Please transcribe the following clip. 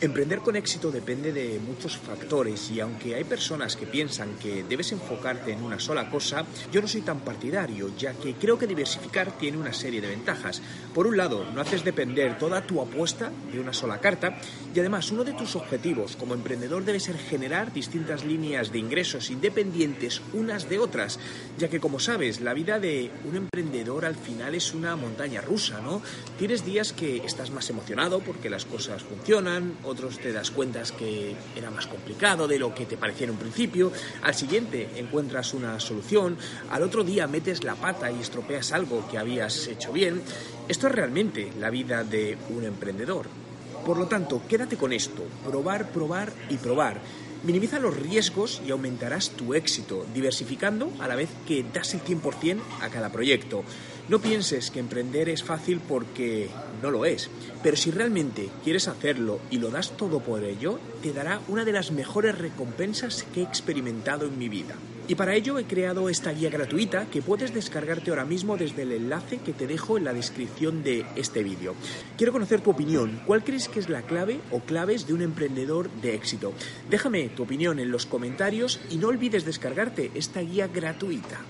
Emprender con éxito depende de muchos factores y aunque hay personas que piensan que debes enfocarte en una sola cosa, yo no soy tan partidario, ya que creo que diversificar tiene una serie de ventajas. Por un lado, no haces depender toda tu apuesta de una sola carta y además uno de tus objetivos como emprendedor debe ser generar distintas líneas de ingresos independientes unas de otras, ya que como sabes, la vida de un emprendedor al final es una montaña rusa, ¿no? Tienes días que estás más emocionado porque las cosas funcionan, otros te das cuenta que era más complicado de lo que te parecía en un principio, al siguiente encuentras una solución, al otro día metes la pata y estropeas algo que habías hecho bien. Esto es realmente la vida de un emprendedor. Por lo tanto, quédate con esto, probar, probar y probar. Minimiza los riesgos y aumentarás tu éxito, diversificando a la vez que das el 100% a cada proyecto. No pienses que emprender es fácil porque no lo es, pero si realmente quieres hacerlo y lo das todo por ello, te dará una de las mejores recompensas que he experimentado en mi vida. Y para ello he creado esta guía gratuita que puedes descargarte ahora mismo desde el enlace que te dejo en la descripción de este vídeo. Quiero conocer tu opinión. ¿Cuál crees que es la clave o claves de un emprendedor de éxito? Déjame tu opinión en los comentarios y no olvides descargarte esta guía gratuita.